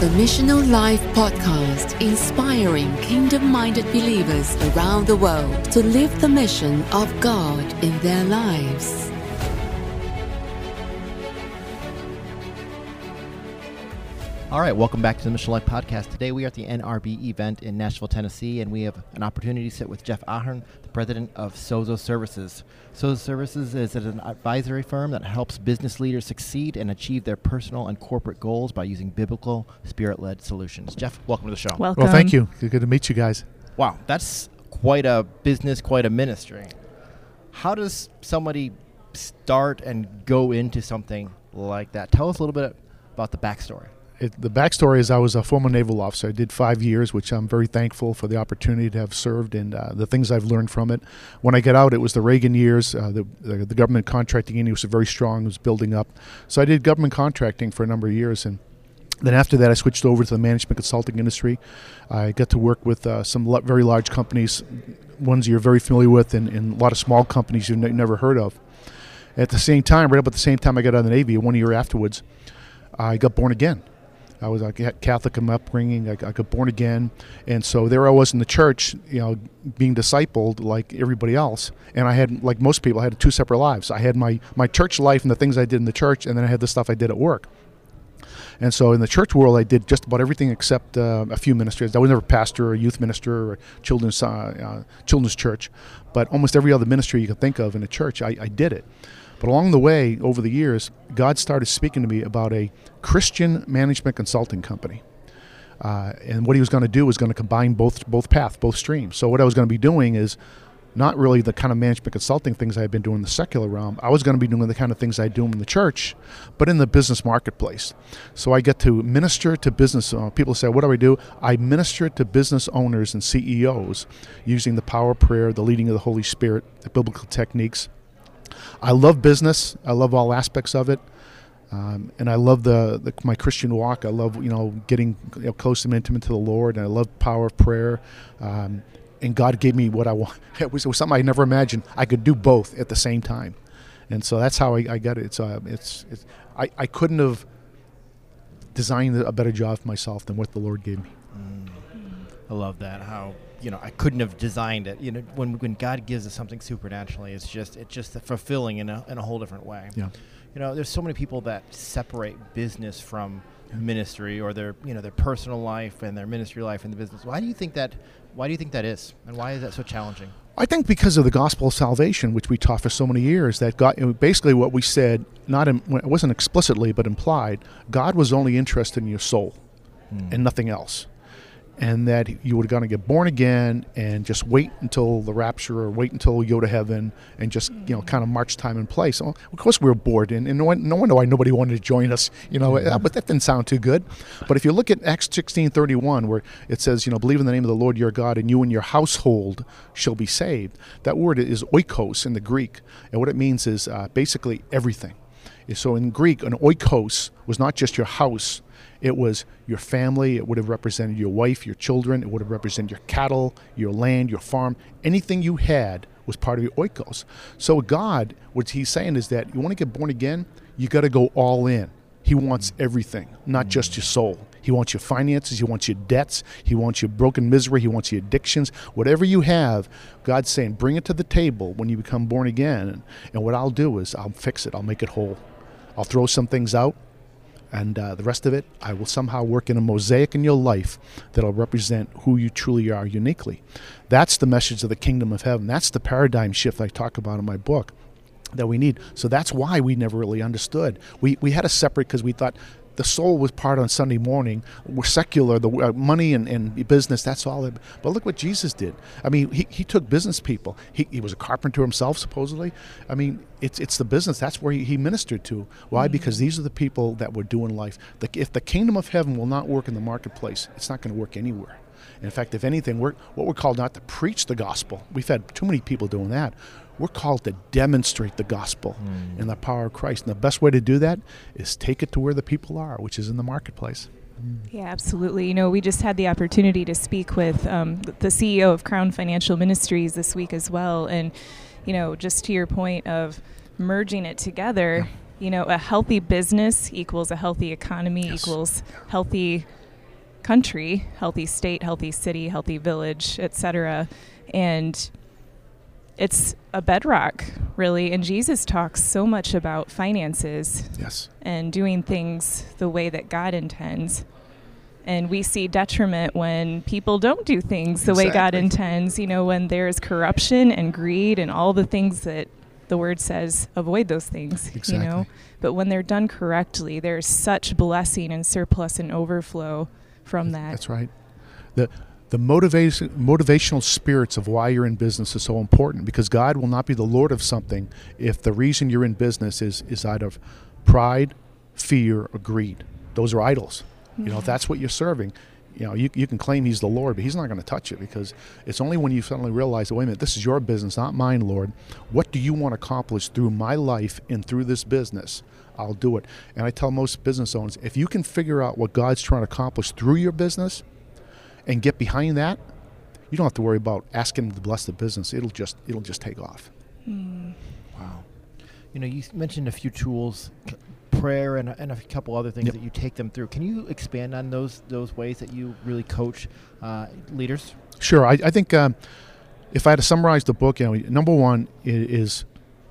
the Missional Life podcast, inspiring kingdom minded believers around the world to live the mission of God in their lives. All right, welcome back to the Mission Life Podcast. Today we are at the NRB event in Nashville, Tennessee, and we have an opportunity to sit with Jeff Ahern, the president of Sozo Services. Sozo Services is an advisory firm that helps business leaders succeed and achieve their personal and corporate goals by using biblical, spirit led solutions. Jeff, welcome to the show. Welcome. Well, thank you. Good to meet you guys. Wow, that's quite a business, quite a ministry. How does somebody start and go into something like that? Tell us a little bit about the backstory it, the backstory is I was a former naval officer. I did five years, which I'm very thankful for the opportunity to have served and uh, the things I've learned from it. When I got out, it was the Reagan years. Uh, the, the, the, government contracting industry was very strong, it was building up. So I did government contracting for a number of years. And then after that, I switched over to the management consulting industry. I got to work with uh, some very large companies, ones you're very familiar with, and, and a lot of small companies you've never heard of. At the same time, right up at the same time I got out of the Navy, one year afterwards, I got born again. I was a Catholic in my upbringing. I, I got born again, and so there I was in the church, you know, being discipled like everybody else. And I had, like most people, I had two separate lives. I had my my church life and the things I did in the church, and then I had the stuff I did at work. And so in the church world, I did just about everything except uh, a few ministries. I was never a pastor or youth minister or children's uh, uh, children's church, but almost every other ministry you can think of in a church, I, I did it. But along the way, over the years, God started speaking to me about a Christian management consulting company. Uh, and what he was going to do was going to combine both both paths, both streams. So what I was going to be doing is not really the kind of management consulting things I had been doing in the secular realm. I was going to be doing the kind of things I do in the church, but in the business marketplace. So I get to minister to business. Uh, people say, "What do I do?" I minister to business owners and CEOs using the power of prayer, the leading of the Holy Spirit, the biblical techniques, I love business. I love all aspects of it. Um, and I love the, the, my Christian walk. I love you know getting you know, close and intimate to the Lord, and I love power of prayer. Um, and God gave me what I want. It was, it was, something I never imagined I could do both at the same time, and so that's how I, I got it. It's, uh, it's, it's I, I couldn't have designed a better job for myself than what the Lord gave me. Mm. I love that. How you know I couldn't have designed it. You know, when when God gives us something supernaturally, it's just it's just fulfilling in a in a whole different way. Yeah. You know, there's so many people that separate business from ministry or their you know their personal life and their ministry life and the business. Why do you think that? Why do you think that is? And why is that so challenging? I think because of the gospel of salvation, which we taught for so many years, that God, basically what we said, not in, it wasn't explicitly but implied, God was only interested in your soul mm. and nothing else and that you were going to get born again and just wait until the rapture or wait until you go to heaven and just you know kind of march time and place. So of course we were bored and, and no, one, no wonder why nobody wanted to join us. You know, but that didn't sound too good. But if you look at Acts sixteen thirty one, where it says, you know, believe in the name of the Lord your God, and you and your household shall be saved. That word is oikos in the Greek, and what it means is uh, basically everything. So in Greek, an oikos was not just your house it was your family, it would have represented your wife, your children, it would have represented your cattle, your land, your farm. Anything you had was part of your oikos. So God, what he's saying is that you want to get born again, you got to go all in. He wants everything, not just your soul. He wants your finances. He wants your debts. He wants your broken misery. He wants your addictions. Whatever you have, God's saying, bring it to the table when you become born again. And, and what I'll do is I'll fix it. I'll make it whole. I'll throw some things out and uh, the rest of it, I will somehow work in a mosaic in your life that'll represent who you truly are uniquely. That's the message of the kingdom of heaven. That's the paradigm shift I talk about in my book that we need. So that's why we never really understood. We, we had a separate because we thought the soul was part on Sunday morning. We're secular, the uh, money and, and business, that's all. It, but look what Jesus did. I mean, he, he took business people. He, he was a carpenter himself, supposedly. I mean, it's it's the business. That's where he, he ministered to. Why? Mm-hmm. Because these are the people that were doing life. The, if the kingdom of heaven will not work in the marketplace, it's not going to work anywhere. In fact, if anything, we're what we're called not to preach the gospel. We've had too many people doing that. We're called to demonstrate the gospel mm. and the power of Christ. And the best way to do that is take it to where the people are, which is in the marketplace. Mm. Yeah, absolutely. You know, we just had the opportunity to speak with um, the CEO of Crown Financial Ministries this week as well. And, you know, just to your point of merging it together, yeah. you know, a healthy business equals a healthy economy, yes. equals healthy country, healthy state, healthy city, healthy village, etc. And it's a bedrock, really. And Jesus talks so much about finances Yes. and doing things the way that God intends. And we see detriment when people don't do things the way God intends, you know, when there's corruption and greed and all the things that the word says avoid those things, you know. But when they're done correctly, there's such blessing and surplus and overflow from that. That's right. The the motivation motivational spirits of why you're in business is so important because God will not be the Lord of something if the reason you're in business is is out of pride, fear, or greed. Those are idols. You know, if that's what you're serving. You know, you, you can claim he's the Lord, but he's not going to touch it because it's only when you suddenly realize, wait a minute, this is your business, not mine, Lord. What do you want to accomplish through my life and through this business? I'll do it. And I tell most business owners, if you can figure out what God's trying to accomplish through your business, and get behind that, you don't have to worry about asking him to bless the business. It'll just it'll just take off. Wow. You know, you mentioned a few tools, prayer, and a, and a couple other things Yep. that you take them through. Can you expand on those those ways that you really coach uh, leaders? Sure, I, I think um, if I had to summarize the book, you know, number one is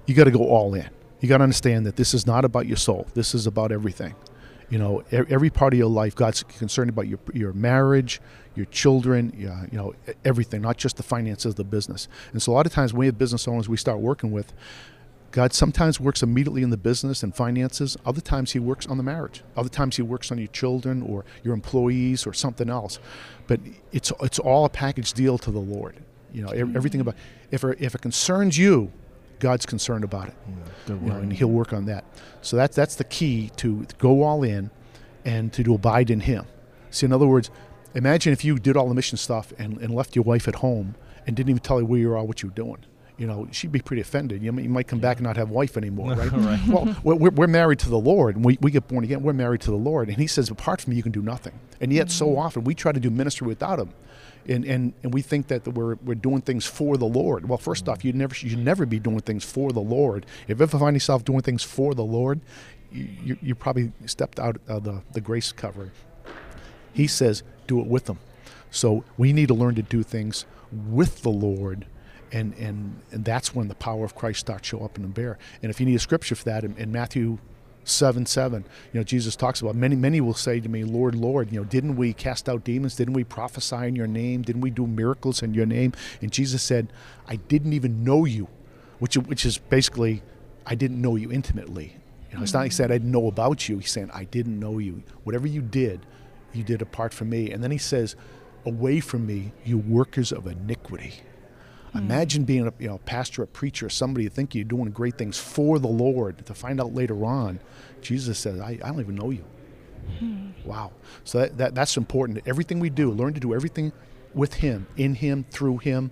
you got to go all in. You got to understand that this is not about your soul. This is about everything. You know, every part of your life, God's concerned about your your marriage, your children, you know, everything, not just the finances of the business. And so, a lot of times, when we have business owners we start working with, God sometimes works immediately in the business and finances. Other times He works on the marriage. Other times He works on your children or your employees or something else. But it's it's all a package deal to the Lord. You know, everything about if if it concerns you, God's concerned about it. Good You know, and He'll work on that. So that's that's the key to go all in, and to, to abide in Him. See, in other words, imagine if you did all the mission stuff and, and left your wife at home and didn't even tell her where you are, what you were doing. You know, she'd be pretty offended. You, might- you might come back and not have a wife anymore, right? Right. Well, we're, we're- we're married to the Lord, and we, we get born again. We're married to the Lord, and He says, apart from me, you can do nothing. And yet, so mm. often we try to do ministry without Him, and and, and we think that we're, we're doing things for the Lord. Well, first off, you never you never be doing things for the Lord. If you ever find yourself doing things for the Lord, you, you, probably stepped out of the, the grace covering. He says, do it with them. So we need to learn to do things with the Lord, and and and that's when the power of Christ starts to show up in the bear. And if you need a scripture for that, in, in Matthew seven seven, you know Jesus talks about many many will say to me, Lord, Lord, you know, didn't we cast out demons? Didn't we prophesy in your name? Didn't we do miracles in your name? And Jesus said, I didn't even know you, which which is basically, I didn't know you intimately. You know, it's not he said I didn't know about you. He's saying I didn't know you. Whatever you did, you did apart from me. And then he says, away from me, you workers of iniquity. Mm. Imagine being a you know pastor, a preacher, somebody you think you're doing great things for the Lord. To find out later on, Jesus says, "I, I don't even know you." Hmm. Wow. So that, that that's important. Everything we do, learn to do everything with Him, in Him, through Him.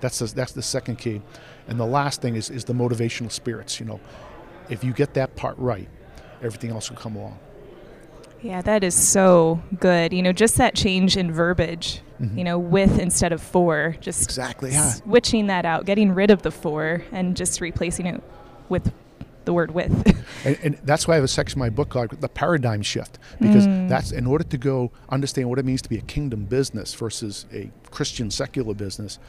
That's the, that's the second key, and the last thing is is the motivational spirits. You know, if you get that part right, everything else will come along. Yeah, that is so good. You know, just that change in verbiage, you know, with instead of for, just Mm-hmm. Exactly, yeah. switching that out, getting rid of the for and just replacing it with the word with. And, and that's why I have a section in my book called the paradigm shift because that's in order to go understand what it means to be a kingdom business versus a Christian secular business.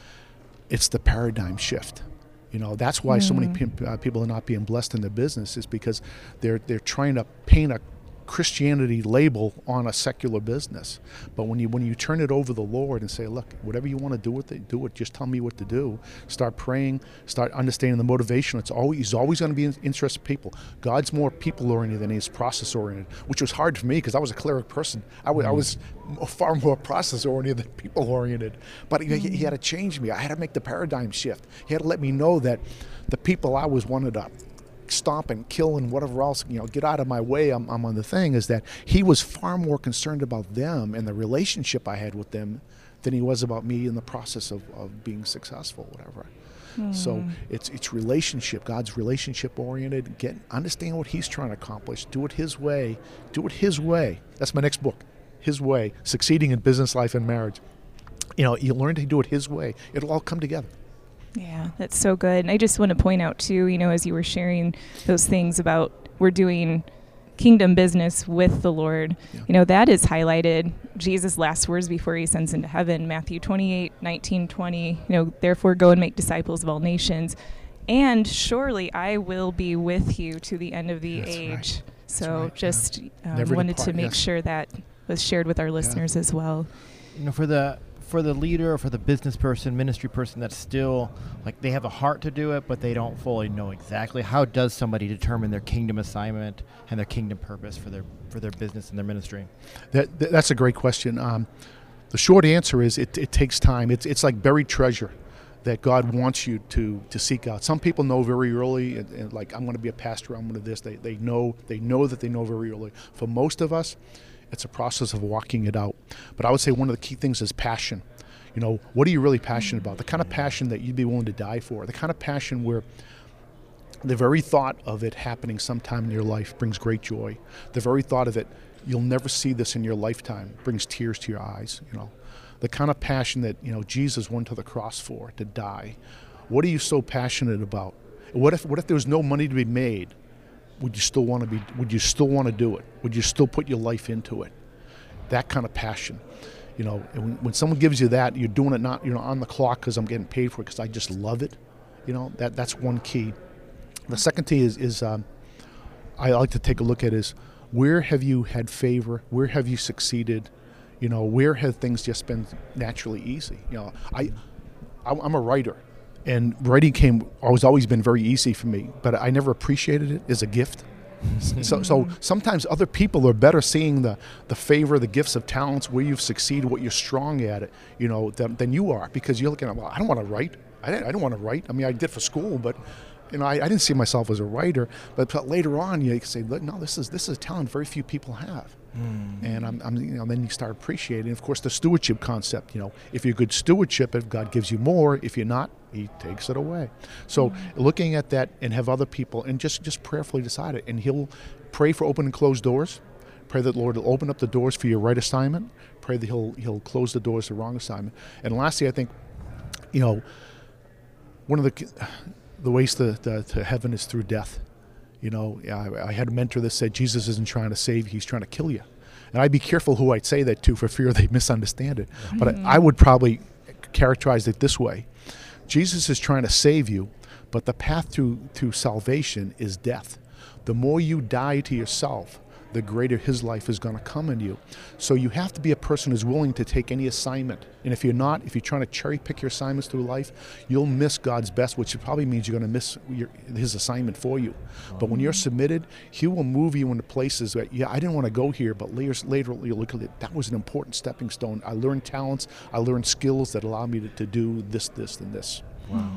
It's the paradigm shift. You know that's why so many pe- uh, people are not being blessed in their business is because they're they're trying to paint a Christianity label on a secular business. But when you when you turn it over to the Lord and say, look, whatever you want to do with it, do it. Just tell me what to do. Start praying. Start understanding the motivation. It's always he's always going to be in- interested in people. God's more people oriented than he's process oriented, which was hard for me because I was a cleric person. I wa- I mm. was far more process oriented than people oriented. But he, he had to change me. I had to make the paradigm shift. He had to let me know that the people I was wanted to stomp and kill and whatever else, you know, get out of my way. I'm, I'm on the thing. Is that he was far more concerned about them and the relationship I had with them than he was about me in the process of, of being successful, whatever. So hmm. it's it's relationship. God's relationship oriented. Get understand what He's trying to accomplish. Do it His way. Do it His way. That's my next book. His way. Succeeding in business, life, and marriage. You know, you learn to do it His way. It'll all come together. Yeah, that's so good. And I just want to point out too, you know, as you were sharing those things about we're doing kingdom business with the Lord. Yeah. You know, that is highlighted Jesus' last words before he ascends into heaven, Matthew 28, 19, 20. You know, therefore go and make disciples of all nations. And surely I will be with you to the end of the That's age. right. So right, yeah. just um, wanted to make yes. sure that was shared with our listeners as well. you know for the for the leader or for the business person ministry person that's still like they have a heart to do it but they don't fully know exactly how does somebody determine their kingdom assignment and their kingdom purpose for their for their business and their ministry That, that- that's a great question. Um, the short answer is it, it takes time. It's, it's like buried treasure that God wants you to, to seek out. Some people know very early, and, and like I'm going to be a pastor. I'm going to this. They, they know they know that they know very early. For most of us, it's a process of walking it out. But I would say one of the key things is passion. You know, what are you really passionate about? The kind of passion that you'd be willing to die for. The kind of passion where the very thought of it happening sometime in your life brings great joy. The very thought of it, you'll never see this in your lifetime, brings tears to your eyes. You know, the kind of passion that you know Jesus went to the cross for to die. What are you so passionate about? What if what if there was no money to be made? Would you still want to be? Would you still want to do it? Would you still put your life into it? That kind of passion. You know, when, when someone gives you that, you're doing it not you know on the clock because I'm getting paid for it because I just love it. You know, that that's one key. The second key is, is um, I like to take a look at is where have you had favor? Where have you succeeded? You know, where have things just been naturally easy? You know, I I'm a writer, and writing came always always been very easy for me, but I never appreciated it as a gift. so, so sometimes other people are better seeing the, the favor, the gifts of talents, where you've succeeded, what you're strong at it, you know, than, than you are because you're looking at, well, I don't want to write. I, didn't, I don't want to write. I mean, I did for school, but you know, I, I didn't see myself as a writer. But, but later on, you can say, look, no, this is this is a talent very few people have. Mm. And I'm, I'm, you know, then you start appreciating. Of course, the stewardship concept. You know, if you're good stewardship, if God gives you more, if you're not, He takes it away. So mm. looking at that and have other people and just just prayerfully decide it, and He'll pray for open and closed doors. Pray that the Lord will open up the doors for your right assignment. Pray that He'll He'll close the doors to the wrong assignment. And lastly, I think, you know, one of the the ways to, to, to heaven is through death. You know, I, I had a mentor that said Jesus isn't trying to save you; he's trying to kill you. And I'd be careful who I'd say that to for fear they misunderstand it. Mm-hmm. But I, I would probably characterize it this way: Jesus is trying to save you, but the path to to salvation is death. The more you die to yourself, the greater his life is going to come in you. So you have to be a person who's willing to take any assignment. And if you're not, if you're trying to cherry pick your assignments through life, you'll miss God's best, which probably means you're going to miss your, his assignment for you. But when you're submitted, he will move you into places that, yeah, I didn't want to go here, but later, later you look at it, that was an important stepping stone. I learned talents, I learned skills that allow me to, to do this, this, and this. wow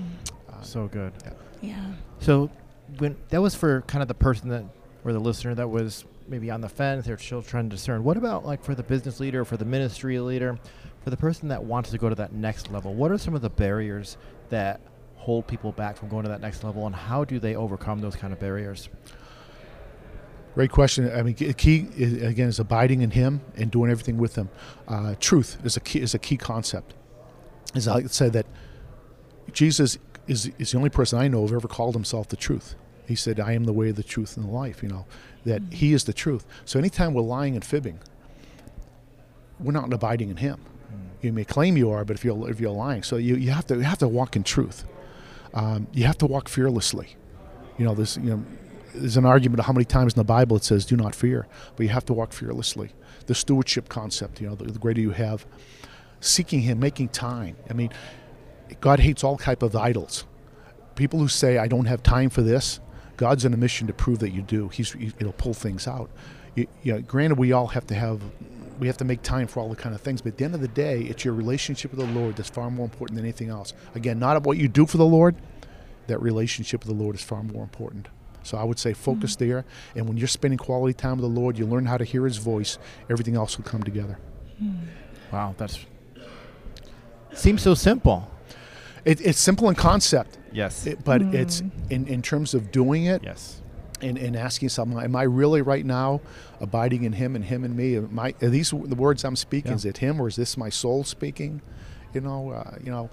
uh, so good Yeah. So when that was for kind of the person that or the listener that was maybe on the fence, they're still trying to discern. What about like for the business leader, for the ministry leader, for the person that wants to go to that next level? What are some of the barriers that hold people back from going to that next level, and how do they overcome those kind of barriers? Great question. I mean, key is, again is abiding in Him and doing everything with Him. Uh, truth is a key is a key concept. As I said that Jesus is is the only person I know of ever called himself the truth. He said, "I am the way, the truth, and the life." You know that He is the truth. So anytime we're lying and fibbing, we're not abiding in Him. You may claim you are, but if you're if you're lying, so you, you have to you have to walk in truth. Um, you have to walk fearlessly. You know, this you know, there's an argument of how many times in the Bible it says, "Do not fear," but you have to walk fearlessly. The stewardship concept, you know, the, the greater you have, seeking Him, making time. I mean, God hates all type of idols. People who say, "I don't have time for this," God's on a mission to prove that you do. He's he, will pull things out. You, you know, granted, we all have to have. We have to make time for all the kind of things, but at the end of the day, it's your relationship with the Lord that's far more important than anything else. Again, not what you do for the Lord, that relationship with the Lord is far more important. So I would say focus mm-hmm. there, and when you're spending quality time with the Lord, you learn how to hear His voice. Everything else will come together. Hmm. Wow, that's seems so simple. It, it's simple in concept, Yes. it, but it's in, in terms of doing it yes. and, and asking yourself, am I really right now abiding in Him and Him and me? Am I, are these the words I'm speaking? Yeah. Is it Him or is this my soul speaking? You know, uh, you know,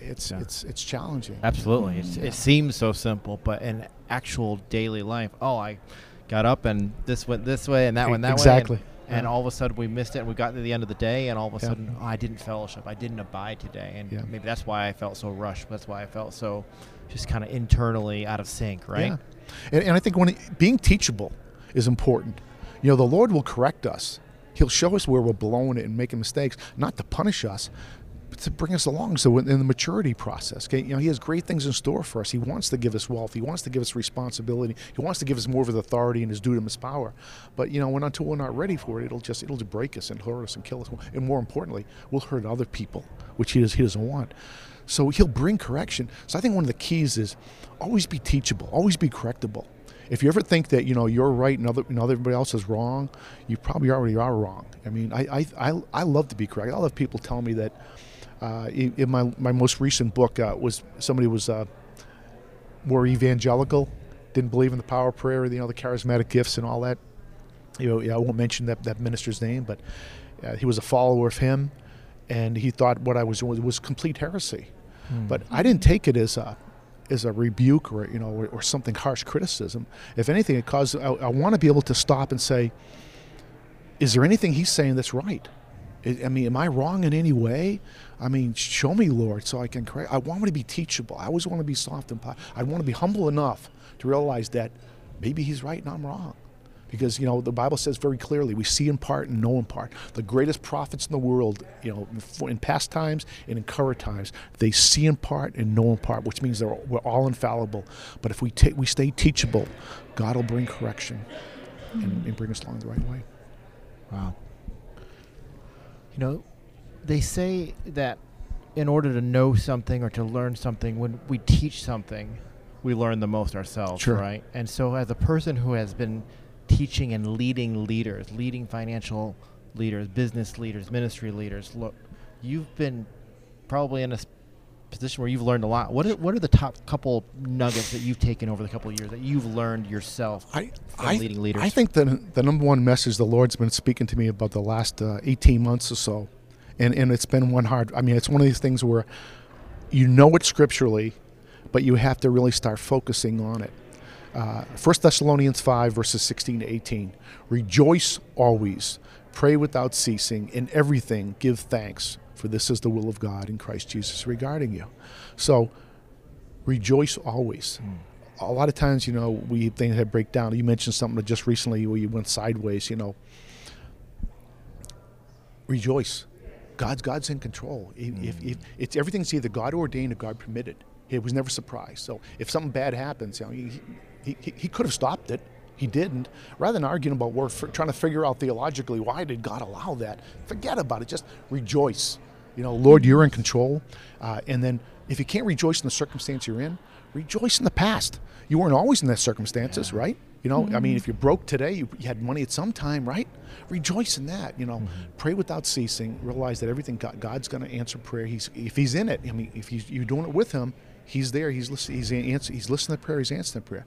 it's Yeah. it's it's challenging. Absolutely. It's, it seems so simple, but in actual daily life, oh, I got up and this went this way and that went that exactly. way. And, and all of a sudden we missed it and we got to the end of the day and all of a Yeah. sudden oh, I didn't fellowship. I didn't abide today. And Yeah. maybe that's why I felt so rushed. That's why I felt so just kind of internally out of sync, right? Yeah. And, and I think when it, being teachable is important. You know, the Lord will correct us. He'll show us where we're blowing it and making mistakes, not to punish us, to bring us along. So in the maturity process, okay, you know, He has great things in store for us. He wants to give us wealth. He wants to give us responsibility. He wants to give us more of His authority and His dunamis power. But you know, when until we're not ready for it, it'll just it'll just break us and hurt us and kill us. And more importantly, we'll hurt other people, which He does He doesn't want. So He'll bring correction. So I think one of the keys is always be teachable, always be correctable. If you ever think that you know you're right and other know everybody else is wrong, you probably already are wrong. I mean, I I, I, I love to be correct. I love people telling me that. Uh, in, in my my most recent book uh, was somebody was uh, more evangelical, didn't believe in the power of prayer, you know, the charismatic gifts and all that. You know, yeah, I won't mention that that minister's name, but uh, he was a follower of him, and he thought what I was doing was complete heresy. But I didn't take it as a as a rebuke or you know or, or something harsh criticism. If anything, it caused I, I want to be able to stop and say, is there anything he's saying that's right? I mean, am I wrong in any way? I mean, show me, Lord, so I can. I want to be teachable. I always want to be soft and. I want to be humble enough to realize that maybe He's right and I'm wrong, because you know the Bible says very clearly we see in part and know in part. The greatest prophets in the world, you know, in past times and in current times, they see in part and know in part, which means we're all infallible. But if we take we stay teachable, God will bring correction and, and bring us along the right way. Wow. You know, they say that in order to know something or to learn something, when we teach something, we learn the most ourselves, Sure. right? And so, as a person who has been teaching and leading leaders, leading financial leaders, business leaders, ministry leaders, look, you've been probably in a position where you've learned a lot. What are, what are the top couple nuggets that you've taken over the couple of years that you've learned yourself I, from I, leading leaders? I think that the number one message the Lord's been speaking to me about the last uh, 18 months or so, and, and it's been one hard. I mean, it's one of these things where you know it scripturally, but you have to really start focusing on it. Uh, 1 Thessalonians 5, verses 16 to 18. Rejoice always, pray without ceasing, in everything give thanks, for this is the will of God in Christ Jesus regarding you. So, rejoice always. Hmm. A lot of times, you know, we things that break down. You mentioned something just recently where you went sideways. You know, rejoice. God's God's in control. If, if, if hmm. it's everything's either God ordained or God permitted. It was never surprised. So if something bad happens, you know, he, he, he could have stopped it. He didn't. Rather than arguing about we're trying to figure out theologically why did God allow that, forget about it. Just rejoice. You know, Lord, you're in control. Uh, and then if you can't rejoice in the circumstance you're in, rejoice in the past. You weren't always in those circumstances, right? You know, I mean, if you're broke today, you, you had money at some time, right? Rejoice in that. You know, pray without ceasing. Realize that everything God, God's going to answer prayer. He's if He's in it. I mean, if you're doing it with Him, He's there. He's listening. He's answer, He's listening to prayer. He's answering the prayer.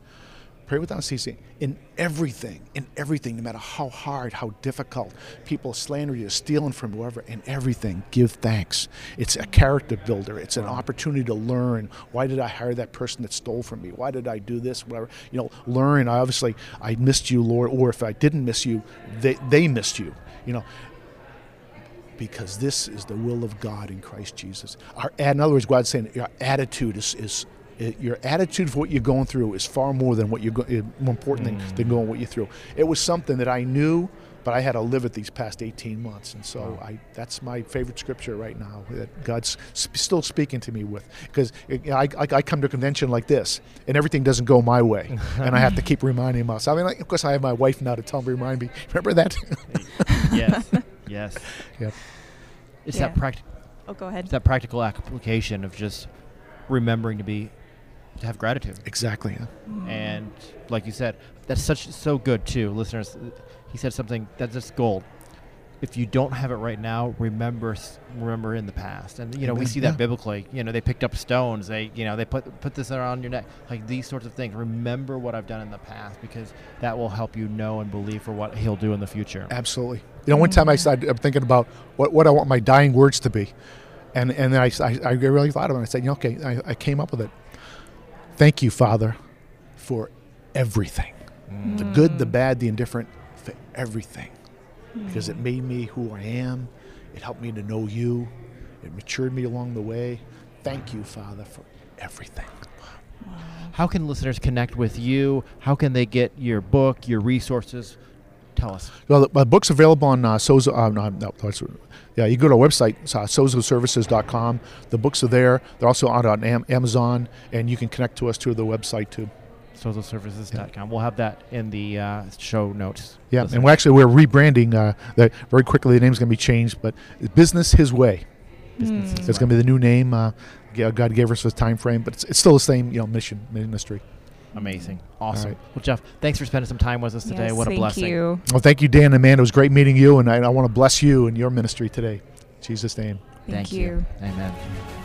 Pray without ceasing in everything, in everything, no matter how hard, how difficult. People slander you, stealing from whoever, in everything, give thanks. It's a character builder. It's an opportunity to learn. Why did I hire that person that stole from me? Why did I do this? Whatever. You know, learn. I obviously I missed you, Lord, or if I didn't miss you, they they missed you. You know, because this is the will of God in Christ Jesus. Our, in other words, God's saying your attitude is, is your attitude for what you're going through is far more than what you're go- uh, more important than, than going what you're through. It was something that I knew, but I had to live it these past 18 months, and so I that's my favorite scripture right now that God's sp- still speaking to me with because I, I, I come to a convention like this and everything doesn't go my way, and I have to keep reminding myself. I mean, like, of course, I have my wife now to tell me, remind me. Remember that? yes, yes. yep. It's Yeah. that practical. Oh, go ahead. It's that practical application of just remembering to be to have gratitude. Exactly. Yeah. And like you said, that's such so good too, listeners. He said something that's just gold. If you don't have it right now, remember remember in the past. And you know, we see that Yeah. biblically. You know, they picked up stones. They you know they put put this around your neck. Like these sorts of things. Remember what I've done in the past because that will help you know and believe for what He'll do in the future. Absolutely. You know, one time I started I'm thinking about what, what I want my dying words to be. And and then I, I, I really thought about it. I said, you know, okay, I, I came up with it. Thank you, Father, for everything. the mm. good, the bad, the indifferent, for everything. Because it mm. made me who I am. It helped me to know you. It matured me along the way. Thank you, Father, for everything. How can listeners connect with you? How can they get your book, your resources? Tell us. Well, the, my book's available on uh, Sozo. Uh, no, no, that's- yeah, you go to our website, uh, sozoservices.com. The books are there. They're also out on Am- Amazon, and you can connect to us through the website too. sozoservices.com. We'll have that in the uh, show notes. Yeah, and we're actually we're rebranding. Uh, that very quickly, the name's going to be changed, but Business His Way. Business is It's going to be the new name. Uh, God gave us a time frame, but it's, it's still the same, you know, mission ministry. Amazing. Awesome. right. Well, Jeff, thanks for spending some time with us today. Yes, what a thank blessing. you. Well, thank you, Dan and Amanda. It was great meeting you, and I, I want to bless you and your ministry today. In Jesus' name. Thank, you. Amen.